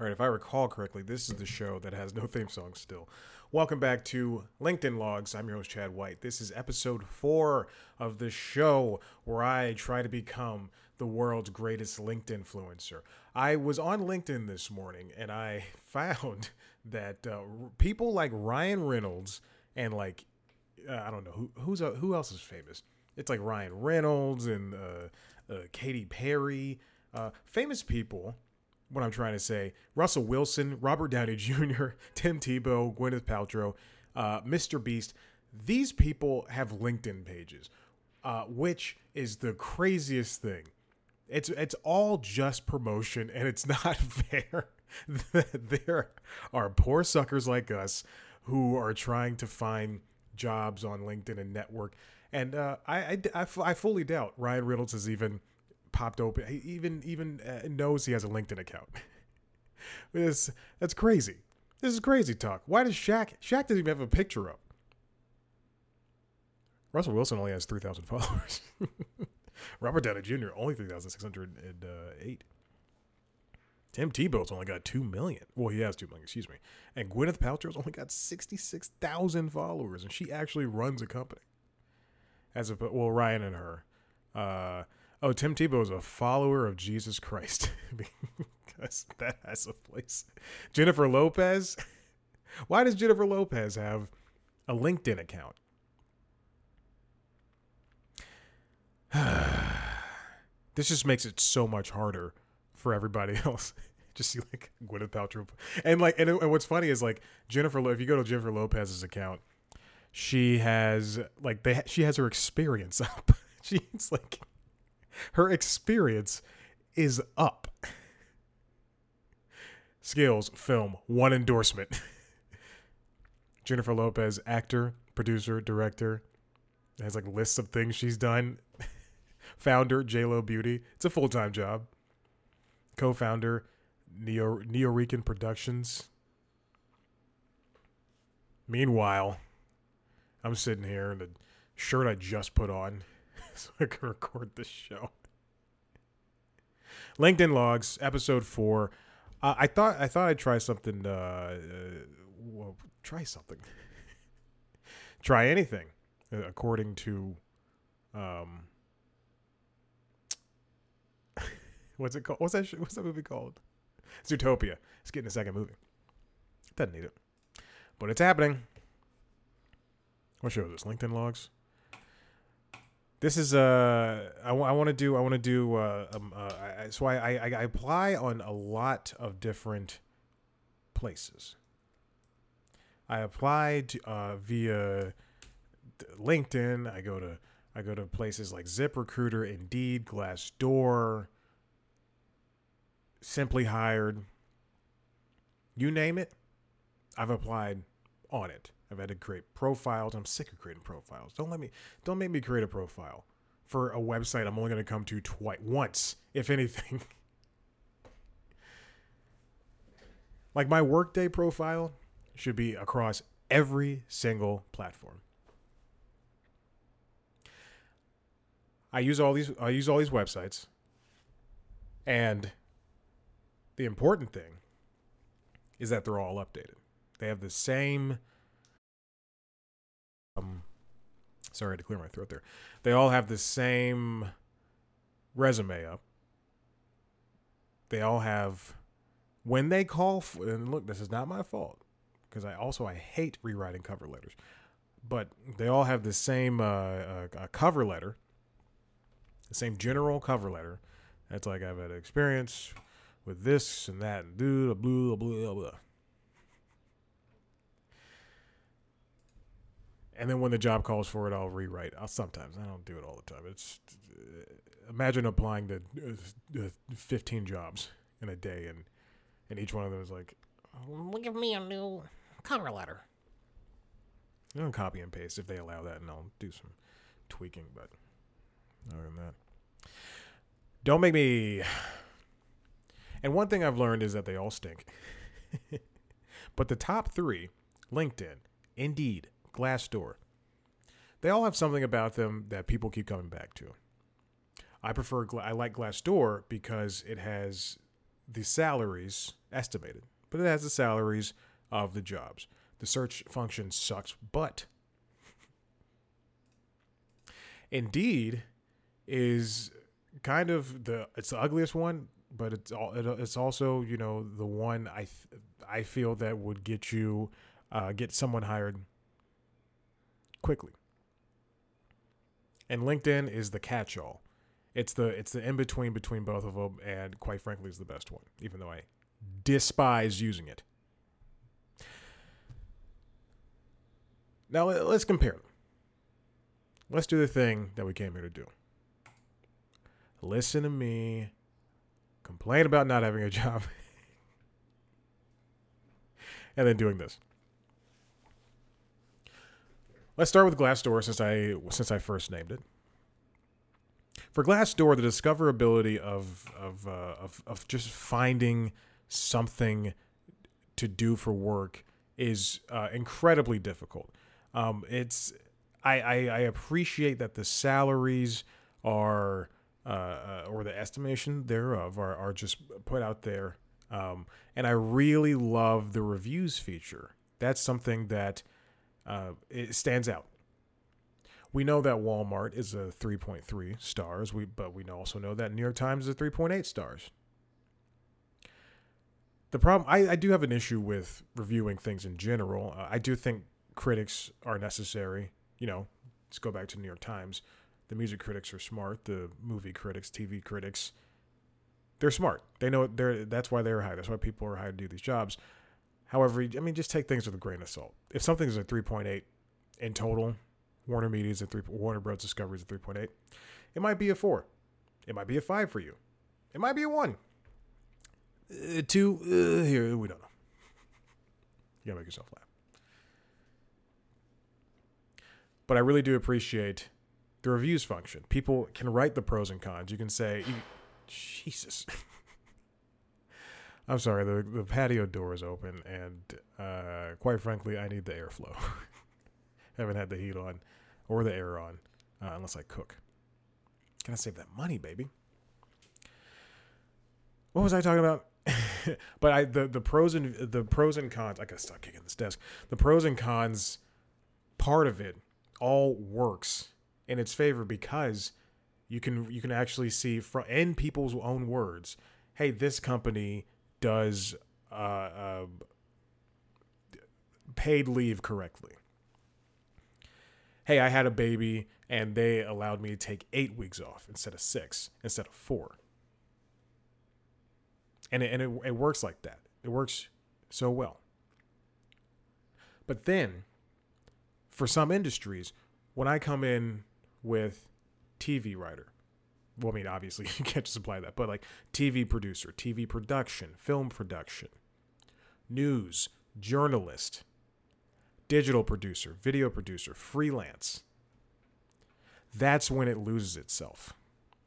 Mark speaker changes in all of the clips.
Speaker 1: All right, if I recall correctly, this is the show that has no theme song still. Welcome back to LinkedIn Logs. I'm your host, Chad White. This is episode four of the show where I try to become the world's greatest LinkedIn influencer. I was on LinkedIn this morning and I found that uh, people like Ryan Reynolds and like, uh, I don't know, who, who's uh, who else is famous? It's like Ryan Reynolds and uh, uh, Katy Perry, uh, famous people what I'm trying to say. Russell Wilson, Robert Downey Jr., Tim Tebow, Gwyneth Paltrow, uh, Mr. Beast. These people have LinkedIn pages, uh, which is the craziest thing. It's it's all just promotion, and it's not fair. there are poor suckers like us who are trying to find jobs on LinkedIn and network. And uh, I, I, I, I fully doubt Ryan Reynolds is even popped open. He even even uh, knows he has a LinkedIn account. this that's crazy. This is crazy talk. Why does Shaq? Shaq doesn't even have a picture up. Russell Wilson only has three thousand followers. Robert Downey Jr. only three thousand six hundred and eight. Tim Tebow's only got two million. Well, he has two million. Excuse me. And Gwyneth Paltrow's only got sixty six thousand followers, and she actually runs a company. As a well, Ryan and her. Uh, Oh, Tim Tebow is a follower of Jesus Christ because that has a place. Jennifer Lopez. Why does Jennifer Lopez have a LinkedIn account? this just makes it so much harder for everybody else. just see like Gwyneth Paltrow, and like, and, and what's funny is like Jennifer. If you go to Jennifer Lopez's account, she has like they she has her experience up. She's like her experience is up. Skills, film, one endorsement. Jennifer Lopez, actor, producer, director. Has like lists of things she's done. Founder, JLo Beauty. It's a full time job. Co founder, Neo Nuyorican Productions. Meanwhile, I'm sitting here in the shirt I just put on so I can record this show. LinkedIn logs, episode four. Uh, I thought I thought I'd try something. Uh, uh, well, try something. try anything, uh, according to, um, what's it called? What's that? What's that movie called? Zootopia. It's getting a second movie. Doesn't need it, but it's happening. What show is this? LinkedIn logs. This is uh, I, w- I want to do I want to do uh, um, uh, I, so I, I I apply on a lot of different places. I applied uh, via LinkedIn. I go to I go to places like ZipRecruiter, Indeed, Glassdoor, Simply Hired. You name it, I've applied on it. I've had to create profiles. I'm sick of creating profiles. Don't let me don't make me create a profile for a website I'm only going to come to twice once, if anything. like my workday profile should be across every single platform. I use all these I use all these websites. And the important thing is that they're all updated. They have the same um, sorry to clear my throat there. They all have the same resume up. They all have when they call for, and look, this is not my fault because I also I hate rewriting cover letters, but they all have the same uh, uh, cover letter, the same general cover letter. That's like I've had experience with this and that and blah blah blah blah. And then when the job calls for it, I'll rewrite. I'll sometimes I don't do it all the time. It's uh, imagine applying to uh, 15 jobs in a day, and and each one of them is like,
Speaker 2: give me a new cover letter.
Speaker 1: I don't copy and paste if they allow that, and I'll do some tweaking. But other than that, don't make me. And one thing I've learned is that they all stink. but the top three LinkedIn, Indeed, Glassdoor. They all have something about them that people keep coming back to. I prefer I like Glassdoor because it has the salaries estimated, but it has the salaries of the jobs. The search function sucks, but Indeed is kind of the it's the ugliest one, but it's all it, it's also you know the one I th- I feel that would get you uh, get someone hired quickly. And LinkedIn is the catch-all. It's the it's the in between between both of them, and quite frankly, is the best one. Even though I despise using it. Now let's compare them. Let's do the thing that we came here to do. Listen to me complain about not having a job and then doing this. Let's start with Glassdoor since I since I first named it. For Glassdoor, the discoverability of of, uh, of of just finding something to do for work is uh, incredibly difficult. Um, it's I, I, I appreciate that the salaries are uh, uh, or the estimation thereof are, are just put out there. Um, and I really love the reviews feature. That's something that uh, it stands out. We know that Walmart is a 3.3 stars, we, but we also know that New York Times is a 3.8 stars. The problem, I, I do have an issue with reviewing things in general. Uh, I do think critics are necessary you know, let's go back to New York Times. The music critics are smart. The movie critics, TV critics, they're smart. They know they're that's why they're hired. That's why people are hired to do these jobs. However, I mean, just take things with a grain of salt. If something's a 3.8 in total, Warner Media is a three, Warner Bros. Discovery is a 3.8. It might be a four. It might be a five for you. It might be a one. Uh, two, uh, here, we don't know. You gotta make yourself laugh. but I really do appreciate the reviews function. People can write the pros and cons. You can say, Jesus. I'm sorry, the, the patio door is open, and uh, quite frankly, I need the airflow. haven't had the heat on or the air on uh, unless I cook. Gotta save that money, baby. What was I talking about? but I the the pros and the pros and cons. I gotta stop kicking this desk. The pros and cons part of it all works in its favor because you can you can actually see from in people's own words, hey, this company does uh, uh, paid leave correctly. Hey, I had a baby and they allowed me to take eight weeks off instead of six, instead of four. And it, and it, it works like that. It works so well. But then for some industries, when I come in with TV writer, well, I mean, obviously you can't just apply that, but like TV producer, TV production, film production, news, journalist, digital producer, video producer, freelance. That's when it loses itself.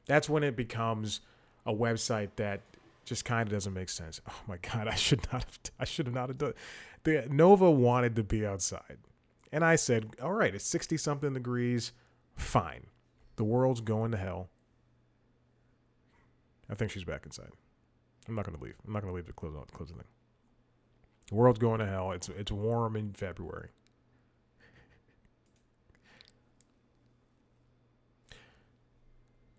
Speaker 1: That's when it becomes a website that just kind of doesn't make sense. Oh my god, I should not have. I should have not have done. The Nova wanted to be outside. And I said, all right, it's 60 something degrees. Fine. The world's going to hell. I think she's back inside. I'm not to leave. I'm not to leave to close out close the thing. The world's going to hell. It's it's warm in February.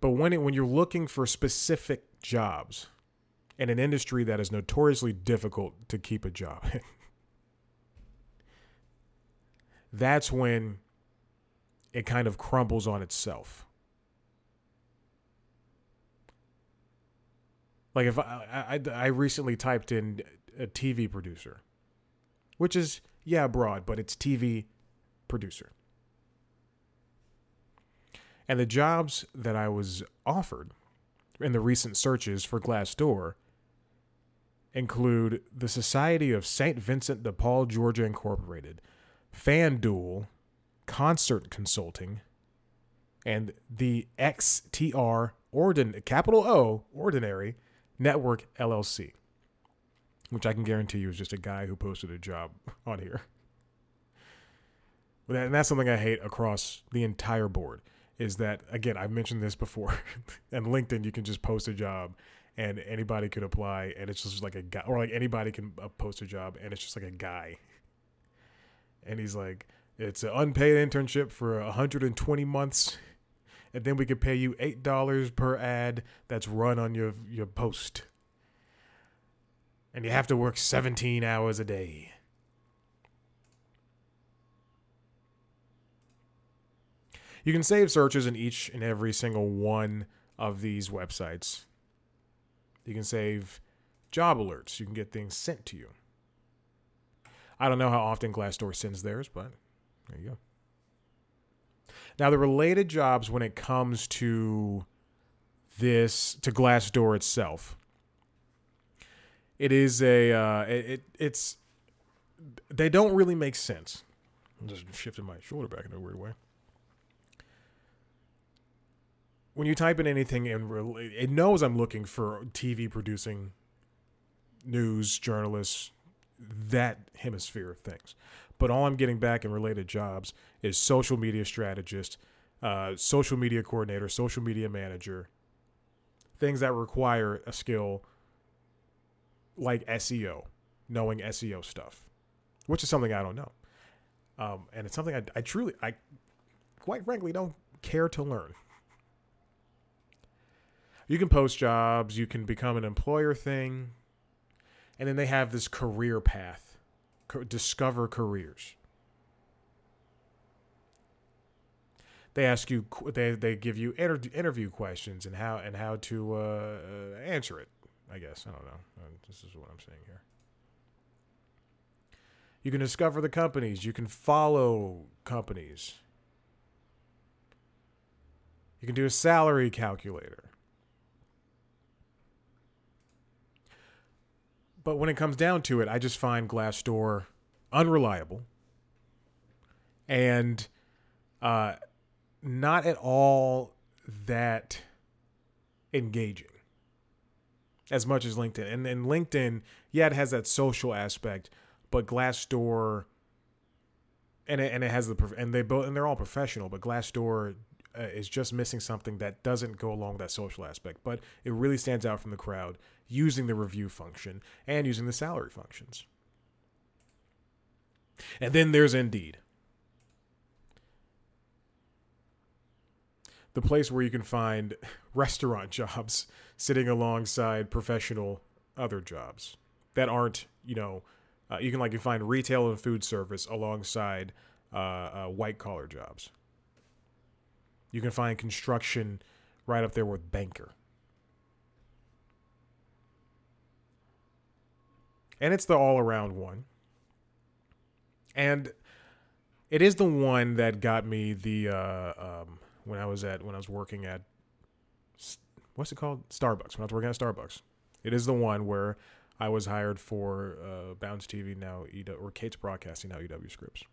Speaker 1: But when it, when you're looking for specific jobs in an industry that is notoriously difficult to keep a job in, that's when it kind of crumbles on itself. Like if I, I, I recently typed in a TV producer, which is yeah broad, but it's TV producer. And the jobs that I was offered in the recent searches for Glassdoor include the Society of St. Vincent de Paul, Georgia Incorporated, FanDuel, Concert Consulting, and the XTR Ordin capital O Ordinary Network LLC, which I can guarantee you is just a guy who posted a job on here. And that's something I hate across the entire board is that again I've mentioned this before and LinkedIn you can just post a job and anybody could apply, and it's just like a guy, or like anybody can uh, post a job, and it's just like a guy, and he's like, it's an unpaid internship for 120 months, and then we could pay you eight dollars per ad that's run on your your post, and you have to work 17 hours a day. You can save searches in each and every single one of these websites. You can save job alerts. You can get things sent to you. I don't know how often Glassdoor sends theirs, but there you go. Now, the related jobs when it comes to this, to Glassdoor itself, it is a, uh, it, it it's, they don't really make sense. I'm just shifting my shoulder back in a weird way when you type in anything and it knows I'm looking for TV producing news journalists that hemisphere of things. But all I'm getting back in related jobs is social media strategist, uh, social media coordinator, social media manager, things that require a skill like SEO, knowing SEO stuff, which is something I don't know. Um, and it's something I, I truly, I quite frankly don't care to learn you can post jobs, you can become an employer thing, and then they have this career path, discover careers. They ask you, they they give you inter- interview questions and how and how to uh, uh, answer it. I guess I don't know. Uh, this is what I'm saying here. You can discover the companies. You can follow companies. You can do a salary calculator. But when it comes down to it, I just find Glassdoor unreliable and uh, not at all that engaging as much as LinkedIn. And then LinkedIn, yeah, it has that social aspect, but Glassdoor and it, and it has the and they both and they're all professional, but Glassdoor uh, is just missing something that doesn't go along with that social aspect, but it really stands out from the crowd using the review function and using the salary functions. And then there's Indeed. The place where you can find restaurant jobs sitting alongside professional other jobs that aren't, you know, uh, you can like you find retail and food service alongside uh, uh, white collar jobs. You can find construction right up there with banker. And it's the all around one. And it is the one that got me the uh, um, when I was at when I was working at what's it called Starbucks when I was working at Starbucks. It is the one where I was hired for uh, Bounce TV now EW, or Katz Broadcasting now EW Scripps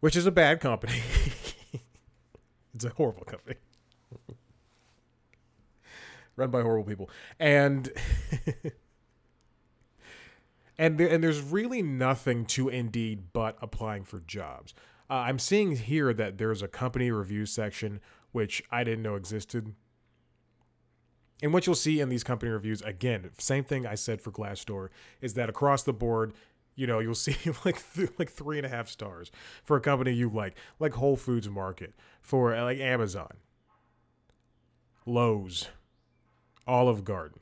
Speaker 1: which is a bad company. it's a horrible company. Run by horrible people. And and there, and there's really nothing to Indeed but applying for jobs. Uh, I'm seeing here that there's a company review section which I didn't know existed. And what you'll see in these company reviews, again, same thing I said for Glassdoor, is that across the board, you know, you'll see like th- like three and a half stars for a company you like, like Whole Foods Market, for uh, like Amazon, Lowe's, Olive Garden.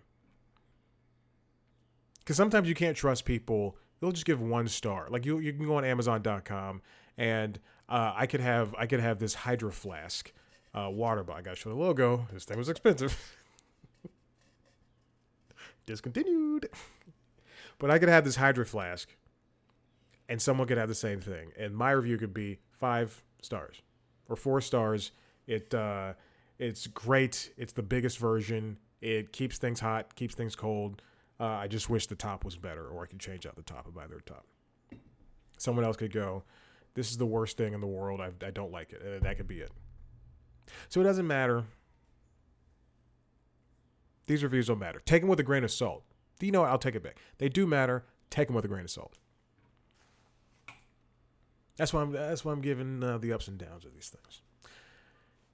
Speaker 1: Because sometimes you can't trust people; they'll just give one star. Like you, you can go on Amazon.com, and uh, I could have I could have this Hydro Flask uh, water bottle. I got to show the logo. This thing was expensive. Discontinued. But I could have this Hydro Flask and someone could have the same thing. And my review could be five stars or four stars. It uh, it's great. It's the biggest version. It keeps things hot, keeps things cold. Uh, I just wish the top was better, or I could change out the top and buy their top. Someone else could go, "This is the worst thing in the world. I, I don't like it." And that could be it. So it doesn't matter. These reviews don't matter. Take them with a grain of salt. Do you know what? I'll take it back. They do matter. Take them with a grain of salt. That's why I'm. That's why I'm giving uh, the ups and downs of these things.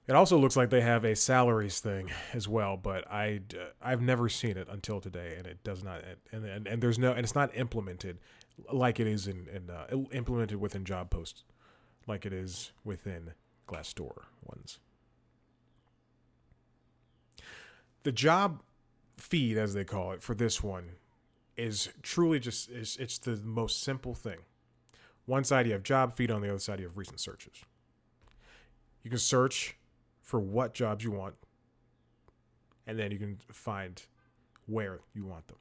Speaker 1: It also looks like they have a salaries thing as well, but I I've never seen it until today, and it does not and and, and there's no and it's not implemented like it is in, in uh, implemented within job posts, like it is within Glassdoor ones. The job feed, as they call it, for this one is truly just is it's the most simple thing. One side you have job feed, on the other side you have recent searches. You can search for what jobs you want, and then you can find where you want them.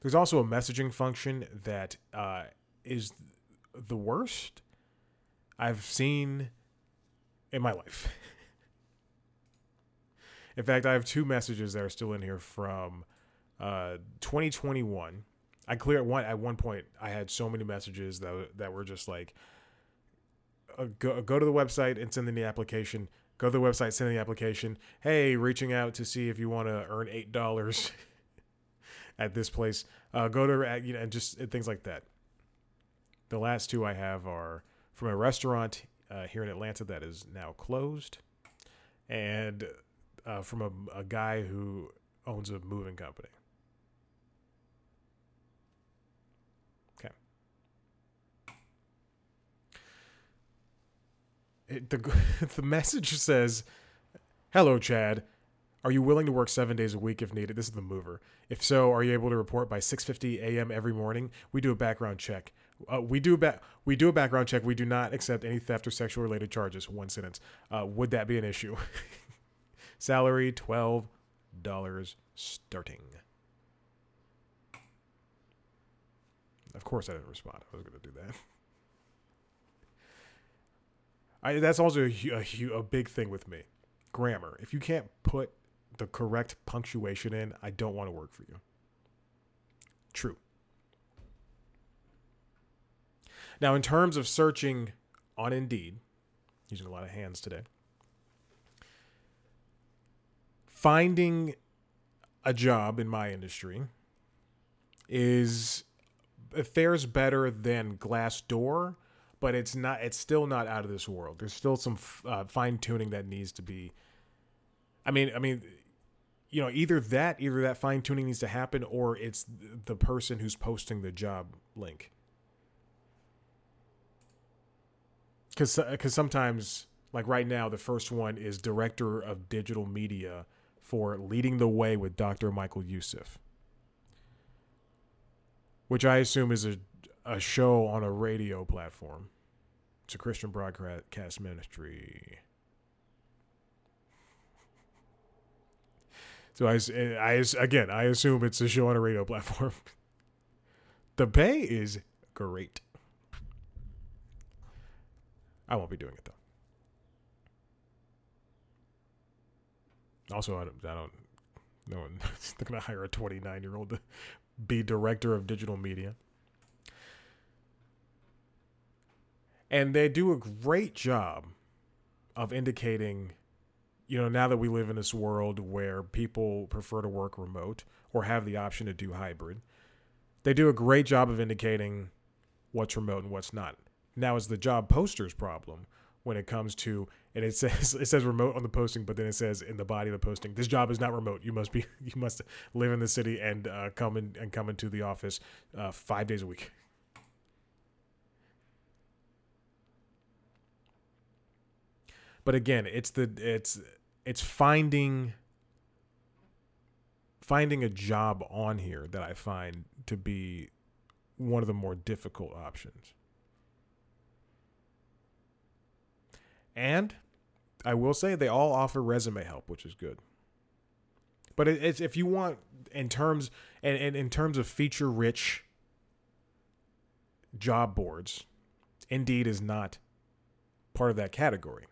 Speaker 1: There's also a messaging function that uh, is the worst I've seen in my life. in fact, I have two messages that are still in here from uh, 2021. I cleared one at one point. I had so many messages that that were just like, uh, go go to the website and send in the application. Go to the website, send in the application. Hey, reaching out to see if you want to earn eight dollars at this place. Uh, go to uh, you know, and just things like that. The last two I have are from a restaurant uh, here in Atlanta that is now closed, and uh, from a, a guy who owns a moving company. Okay. It, the the message says, "Hello, Chad. Are you willing to work seven days a week if needed? This is the mover. If so, are you able to report by 6:50 a.m. every morning? We do a background check. Uh, we do a ba- we do a background check. We do not accept any theft or sexual related charges. One sentence. Uh, would that be an issue? Salary twelve dollars starting. Of course, I didn't respond. I was going to do that. I, that's also a, a, a big thing with me. Grammar. If you can't put the correct punctuation in, I don't want to work for you. True. Now, in terms of searching on Indeed, using a lot of hands today, finding a job in my industry is it fares better than Glassdoor, but it's not. It's still not out of this world. There's still some uh, fine tuning that needs to be. I mean, I mean, you know, either that, either that fine tuning needs to happen, or it's the person who's posting the job link. Because because sometimes, like right now, the first one is director of digital media for leading the way with Dr. Michael Youssef, which I assume is a a show on a radio platform. It's a Christian broadcast ministry. So I, I again, I assume it's a show on a radio platform. the pay is great. I won't be doing it though. Also, I don't, I don't no one's going to hire a 29 year old to be director of digital media. And they do a great job of indicating you know, now that we live in this world where people prefer to work remote or have the option to do hybrid, they do a great job of indicating what's remote and what's not. Now is the job posters problem when it comes to and it says it says remote on the posting, but then it says in the body of the posting, this job is not remote. You must be you must live in the city and uh, come in and come into the office uh, five days a week. But again, it's the it's it's finding finding a job on here that I find to be one of the more difficult options. And I will say they all offer resume help, which is good. But it's if you want in terms and, and in terms of feature rich job boards, Indeed is not part of that category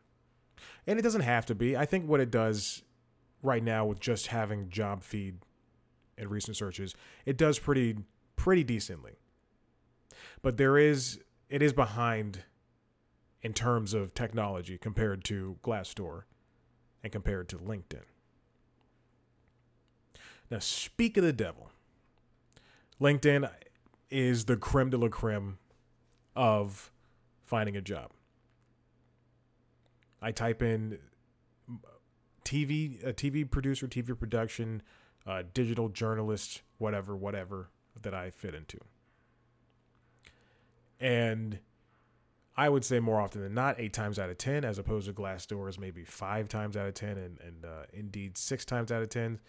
Speaker 1: and it doesn't have to be. I think what it does right now with just having job feed and recent searches, it does pretty pretty decently. But there is it is behind in terms of technology compared to Glassdoor and compared to LinkedIn. Now, speak of the devil. LinkedIn is the creme de la creme of finding a job. I type in TV, a TV producer, TV production, uh, digital journalist, whatever, whatever that I fit into. And I would say more often than not, eight times out of 10, as opposed to Glassdoor's maybe five times out of 10, and, and uh, indeed six times out of 10.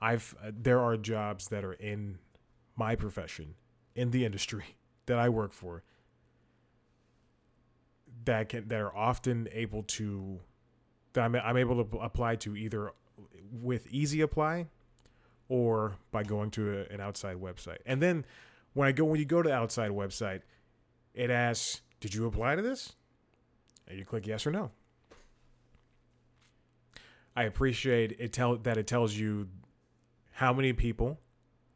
Speaker 1: I've, uh, there are jobs that are in my profession, in the industry that I work for, that can, that are often able to, that I'm, I'm able to apply to either with easy apply or by going to a, an outside website. And then when I go, when you go to the outside website, it asks, did you apply to this? And you click yes or no. I appreciate it tell that it tells you how many people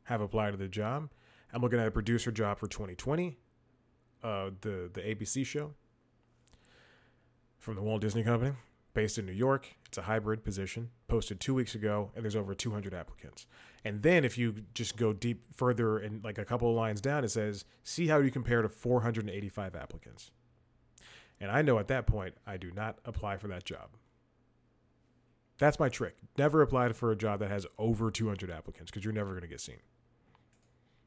Speaker 1: have applied to the job. I'm looking at a producer job for 2020, uh, the the ABC show from the Walt Disney Company, based in New York. It's a hybrid position, posted two weeks ago, and there's over 200 applicants. And then if you just go deep further and like a couple of lines down, it says, see how you compare to 485 applicants. And I know at that point, I do not apply for that job. That's my trick. Never apply for a job that has over 200 applicants because you're never going to get seen.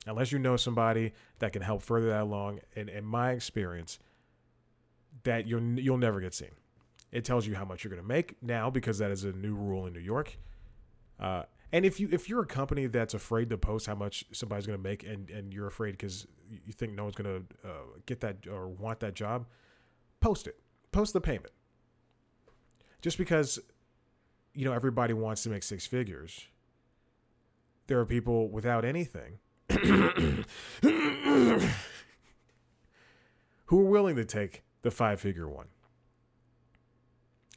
Speaker 1: Unless you know somebody that can help further that along. And in my experience, that you'll, you'll never get seen. It tells you how much you're going to make now because that is a new rule in New York. Uh, and if you if you're a company that's afraid to post how much somebody's going to make, and and you're afraid because you think no one's going to uh, get that or want that job, post it. Post the payment. Just because you know everybody wants to make six figures, there are people without anything who are willing to take the five figure one.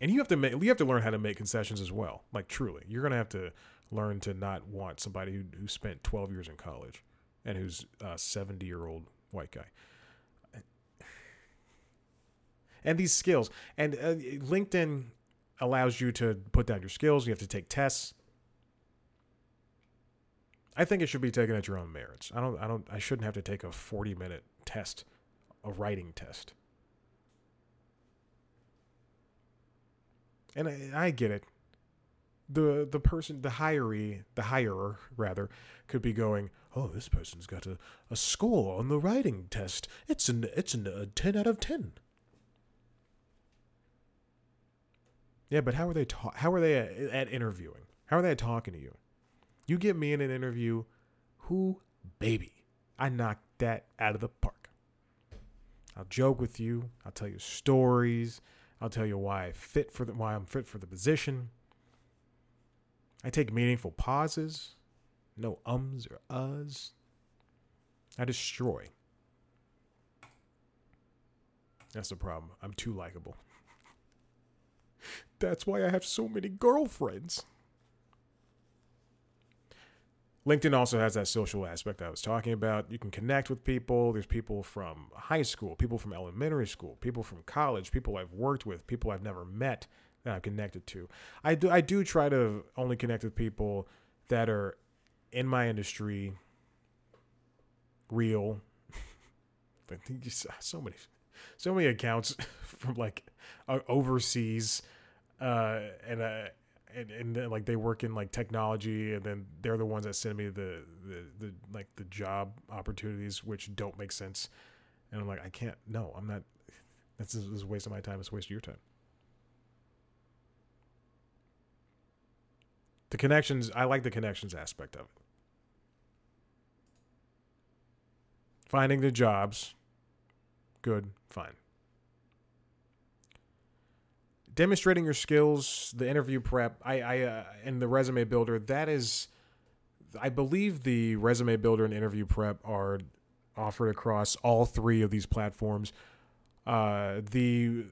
Speaker 1: And you have to make you have to learn how to make concessions as well. Like truly, you're gonna have to learn to not want somebody who who spent 12 years in college and who's a 70 year old white guy. And these skills and uh, LinkedIn allows you to put down your skills. You have to take tests. I think it should be taken at your own merits. I don't. I don't. I shouldn't have to take a 40 minute test, a writing test. And I, I get it. The the person, the hiree, the hirer rather, could be going, "Oh, this person's got a, a score on the writing test. It's an it's an, a ten out of ten. Yeah, but how are they ta- how are they at, at interviewing? How are they talking to you? You get me in an interview, who baby, I knocked that out of the park. I'll joke with you. I'll tell you stories. I'll tell you why I fit for the why I'm fit for the position. I take meaningful pauses, no ums or uhs. I destroy. That's the problem. I'm too likable. That's why I have so many girlfriends. LinkedIn also has that social aspect I was talking about. You can connect with people. There's people from high school, people from elementary school, people from college, people I've worked with, people I've never met that I've connected to. I do I do try to only connect with people that are in my industry, real. so many, so many accounts from like overseas, uh, and uh, and, and then, like they work in like technology and then they're the ones that send me the, the the like the job opportunities which don't make sense. And i'm like i can't no i'm not this is, this is a waste of my time it's a waste of your time. The connections i like the connections aspect of it. Finding the jobs good fine demonstrating your skills, the interview prep, I, I uh, and the resume builder. That is, I believe the resume builder and interview prep are offered across all three of these platforms. Uh, the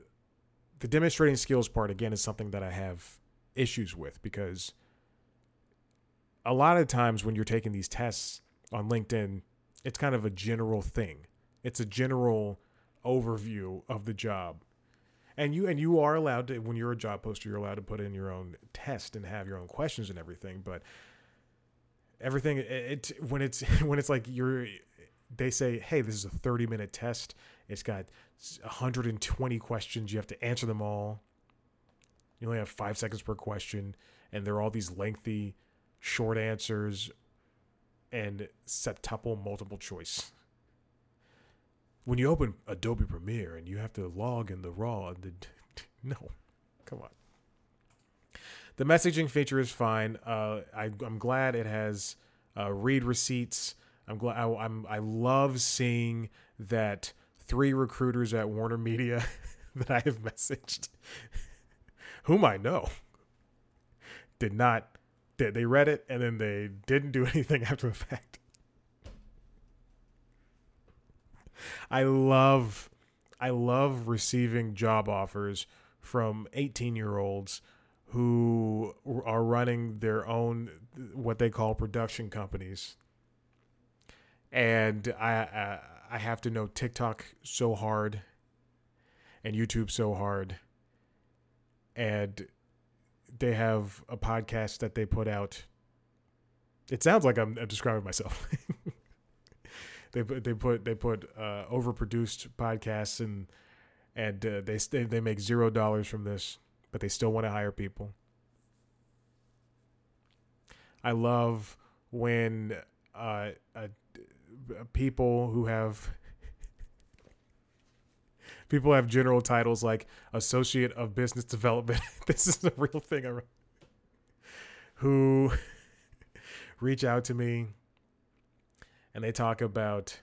Speaker 1: the demonstrating skills part again is something that I have issues with because a lot of times when you're taking these tests on LinkedIn, it's kind of a general thing. It's a general overview of the job and you and you are allowed to when you're a job poster you're allowed to put in your own test and have your own questions and everything but everything it, it when it's when it's like you're they say hey this is a 30 minute test. It's got 120 questions. You have to answer them all. You only have five seconds per question, and there are all these lengthy, short answers and septuple multiple choice. When you open Adobe Premiere and you have to log in the raw, the, no, come on. The messaging feature is fine. Uh, I, I'm glad it has uh, read receipts. I'm glad. I, I'm. I love seeing that three recruiters at Warner Media that I have messaged, whom I know, did not. They, they read it and then they didn't do anything after the fact. I love, I love receiving job offers from 18 year olds who are running their own what they call production companies. And I, I I have to know TikTok so hard and YouTube so hard. And they have a podcast that they put out. It sounds like I'm, I'm describing myself they put they put they put uh, overproduced podcasts and and uh, they they make zero dollars from this but they still want to hire people. I love when uh, uh, people who have people have general titles like associate of business development. this is a real thing. I who reach out to me and they talk about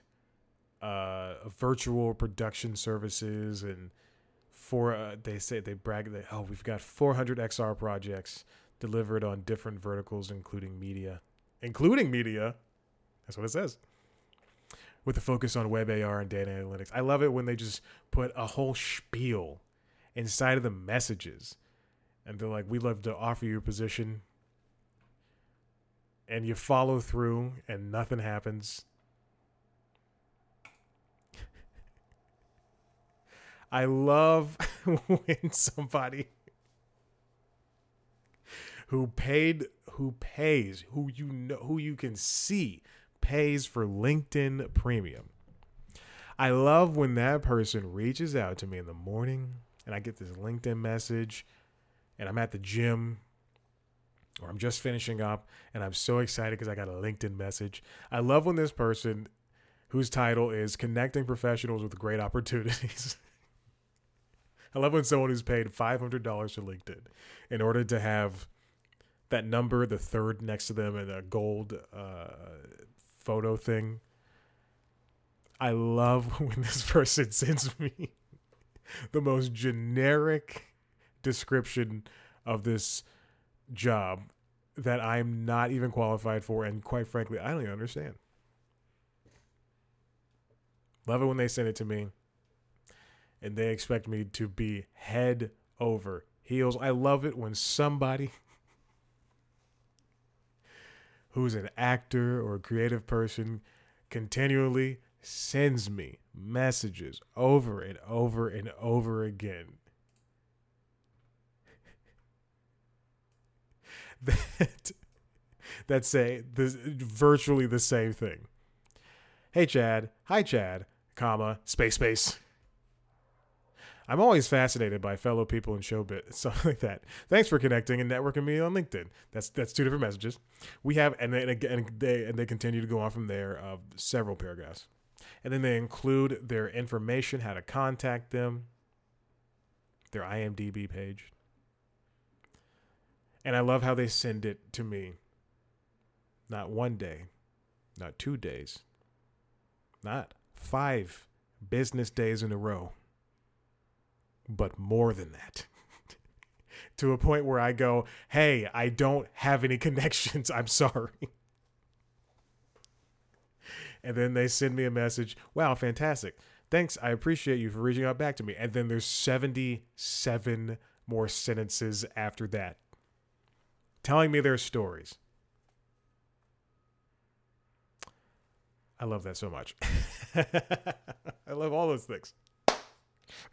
Speaker 1: uh, virtual production services and for uh, they say they brag that oh we've got 400 XR projects delivered on different verticals including media, including media. That's what it says. With a focus on web AR and data analytics. I love it when they just put a whole spiel inside of the messages. And they're like, we love to offer you a position. And you follow through and nothing happens. I love when somebody who paid who pays who you know who you can see pays for LinkedIn Premium. I love when that person reaches out to me in the morning and I get this LinkedIn message and I'm at the gym or I'm just finishing up and I'm so excited because I got a LinkedIn message. I love when this person whose title is Connecting Professionals with Great Opportunities I love when someone who's paid five hundred dollars to LinkedIn in order to have that number, the third next to them, and a gold uh, photo thing. I love when this person sends me the most generic description of this job that I'm not even qualified for, and quite frankly, I don't even understand. Love it when they send it to me and they expect me to be head over heels. I love it when somebody who's an actor or a creative person continually sends me messages over and over and over again. that that say this virtually the same thing. Hey Chad, hi Chad, comma, space space. I'm always fascinated by fellow people in showbiz, something like that. Thanks for connecting and networking me on LinkedIn. That's that's two different messages. We have, and then again, they and they continue to go on from there of uh, several paragraphs, and then they include their information, how to contact them, their IMDb page, and I love how they send it to me. Not one day, not two days, not five business days in a row but more than that. to a point where I go, hey, I don't have any connections. I'm sorry. and then they send me a message, wow, fantastic. Thanks. I appreciate you for reaching out back to me. And then there's 77 more sentences after that telling me their stories. I love that so much. I love all those things.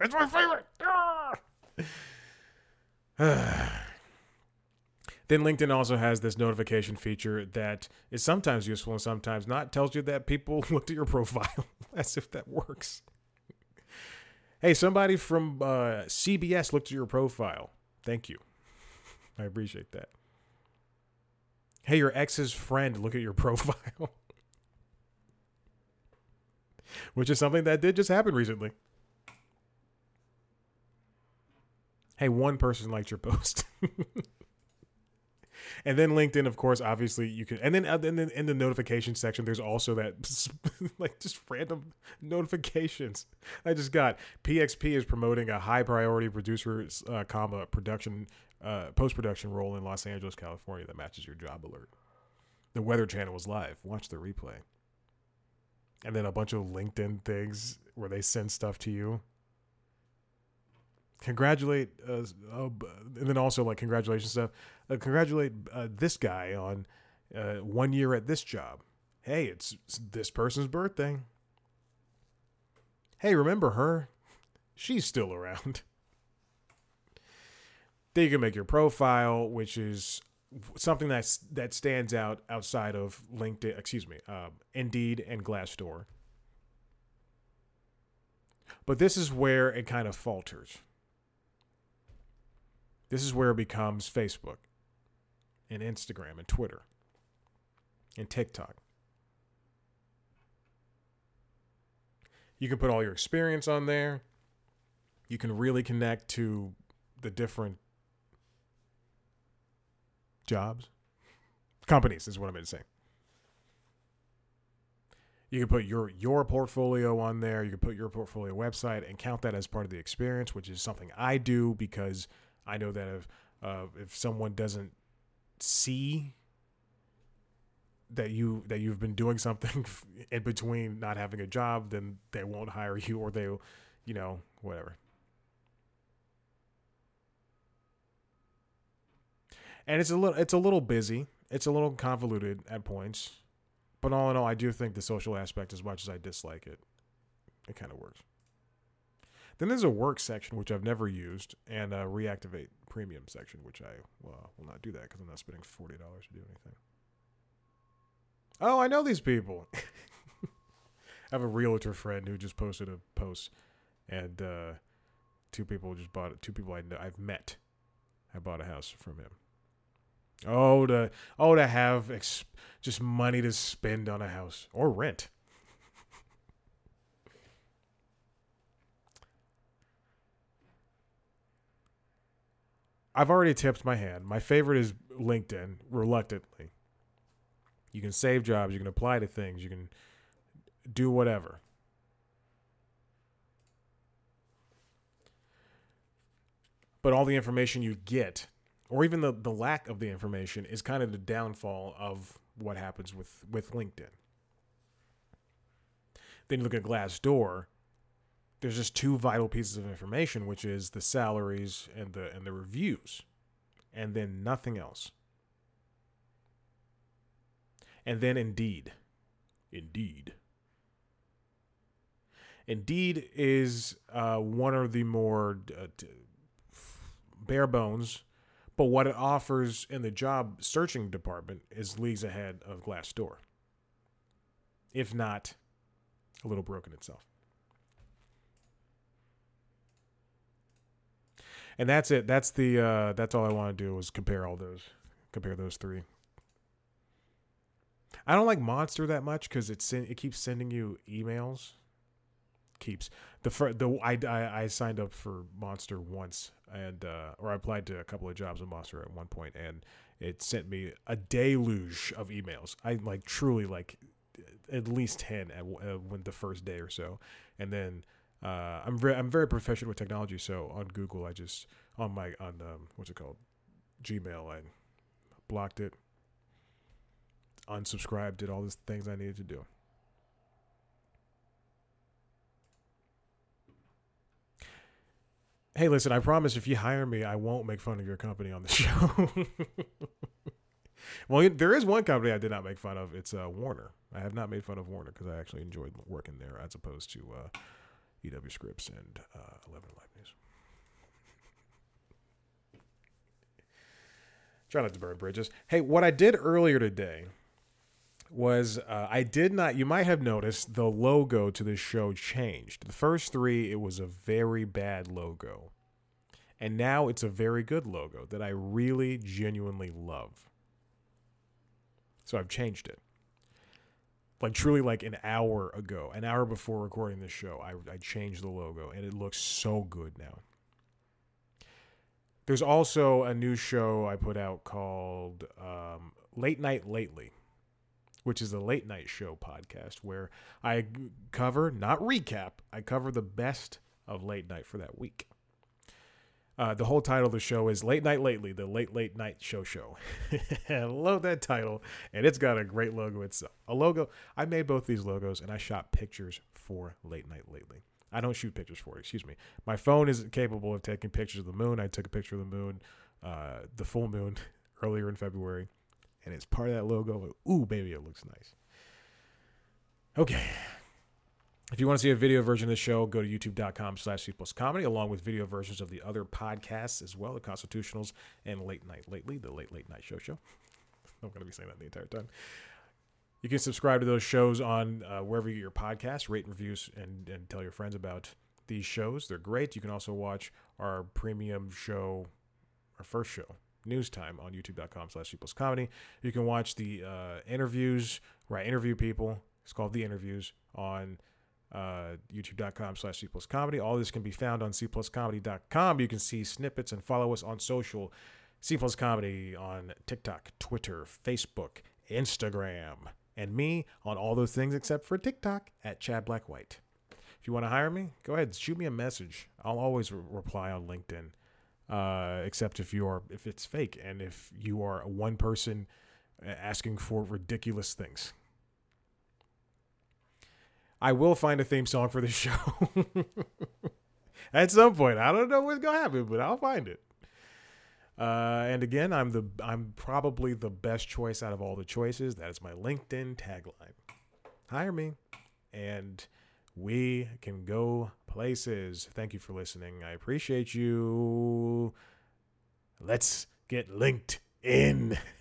Speaker 1: It's my favorite. Then LinkedIn also has this notification feature that is sometimes useful and sometimes not. Tells you that people looked at your profile, as if that works. hey, somebody from uh, CBS looked at your profile. Thank you. I appreciate that. Hey, your ex's friend, look at your profile. Which is something that did just happen recently. Hey, one person liked your post. and then LinkedIn, of course, obviously you can. And then, uh, and then in the notification section, there's also that like just random notifications. I just got PXP is promoting a high priority producer, uh, comma production, uh, post production role in Los Angeles, California that matches your job alert. The Weather Channel was live. Watch the replay. And then a bunch of LinkedIn things where they send stuff to you congratulate uh, uh, and then also like congratulations stuff uh, congratulate uh, this guy on uh, one year at this job hey it's, it's this person's birthday hey remember her she's still around then you can make your profile which is something that's that stands out outside of linkedin excuse me um, indeed and glassdoor but this is where it kind of falters this is where it becomes Facebook and Instagram and Twitter and TikTok. You can put all your experience on there. You can really connect to the different jobs, companies is what I meant to say. You can put your your portfolio on there. You can put your portfolio website and count that as part of the experience, which is something I do because I know that if uh, if someone doesn't see that you that you've been doing something in between not having a job, then they won't hire you, or they, you know, whatever. And it's a little it's a little busy. It's a little convoluted at points, but all in all, I do think the social aspect, as much as I dislike it, it kind of works. Then there's a work section, which I've never used, and a reactivate premium section, which I well, will not do that because I'm not spending $40 to do anything. Oh, I know these people. I have a realtor friend who just posted a post, and uh, two people just bought it. Two people I know, I've met. I bought a house from him. Oh, to oh to have ex- just money to spend on a house or rent. I've already tipped my hand. My favorite is LinkedIn, reluctantly. You can save jobs, you can apply to things, you can do whatever. But all the information you get, or even the, the lack of the information, is kind of the downfall of what happens with, with LinkedIn. Then you look at Glassdoor, there's just two vital pieces of information, which is the salaries and the and the reviews, and then nothing else. And then Indeed, Indeed. Indeed is uh, one of the more uh, bare bones, but what it offers in the job searching department is leagues ahead of Glassdoor, if not a little broken itself. and that's it. That's the uh, that's all I want to do is compare all those, compare those three. I don't like Monster that much because it's it keeps sending you emails. Keeps the fir- the I, I I signed up for Monster once and uh, or I applied to a couple of jobs with Monster at one point and it sent me a deluge of emails. I like truly like at least ten at uh, when the first day or so, and then uh, I'm very I'm very proficient with technology. So on Google, I just on my on um, what's it called, Gmail, I blocked it, unsubscribed, did all the things I needed to do. Hey, listen, I promise if you hire me, I won't make fun of your company on the show. well, there is one company I did not make fun of. It's uh, Warner. I have not made fun of Warner because I actually enjoyed working there as opposed to uh, EW Scripps and uh, 11 Live News. Try not to burn bridges. Hey, what I did earlier today was uh, I did not, you might have noticed the logo to this show changed. The first three, it was a very bad logo. And now it's a very good logo that I really genuinely love. So I've changed it. Like truly like an hour ago, an hour before recording this show, I, I changed the logo and it looks so good now. There's also a new show I put out called um, Late Night Lately, which is a late night show podcast where I cover, not recap, I cover the best of late night for that week. Uh, the whole title of the show is Late Night Lately, the Late Late Night Show Show. I love that title, and it's got a great logo itself. A logo, I made both these logos, and I shot pictures for Late Night Lately. I don't shoot pictures for it, excuse me. My phone isn't capable of taking pictures of the moon. I took a picture of the moon, uh, the full moon, earlier in February, and it's part of that logo. Ooh, baby, it looks nice. Okay. If you want to see a video version of the show, go to youtube.com slash C plus comedy, along with video versions of the other podcasts as well, the Constitutionals and Late Night Lately, the Late Late Night Show Show. I'm going to be saying that the entire time. You can subscribe to those shows on uh, wherever you get your podcasts, rate and reviews, and, and tell your friends about these shows. They're great. You can also watch our premium show, our first show, News Time, on youtube.com slash plus comedy. You can watch the uh, interviews where I interview people. It's called The Interviews on uh, youtube.com slash C plus comedy. All this can be found on C plus comedy.com. You can see snippets and follow us on social. C plus comedy on TikTok, Twitter, Facebook, Instagram, and me on all those things except for TikTok at Chad Black White. If you want to hire me, go ahead, shoot me a message. I'll always re- reply on LinkedIn, uh, except if you are if it's fake and if you are one person uh, asking for ridiculous things. I will find a theme song for the show at some point. I don't know what's gonna happen, but I'll find it. Uh, and again, I'm the I'm probably the best choice out of all the choices. That is my LinkedIn tagline. Hire me, and we can go places. Thank you for listening. I appreciate you. Let's get linked in.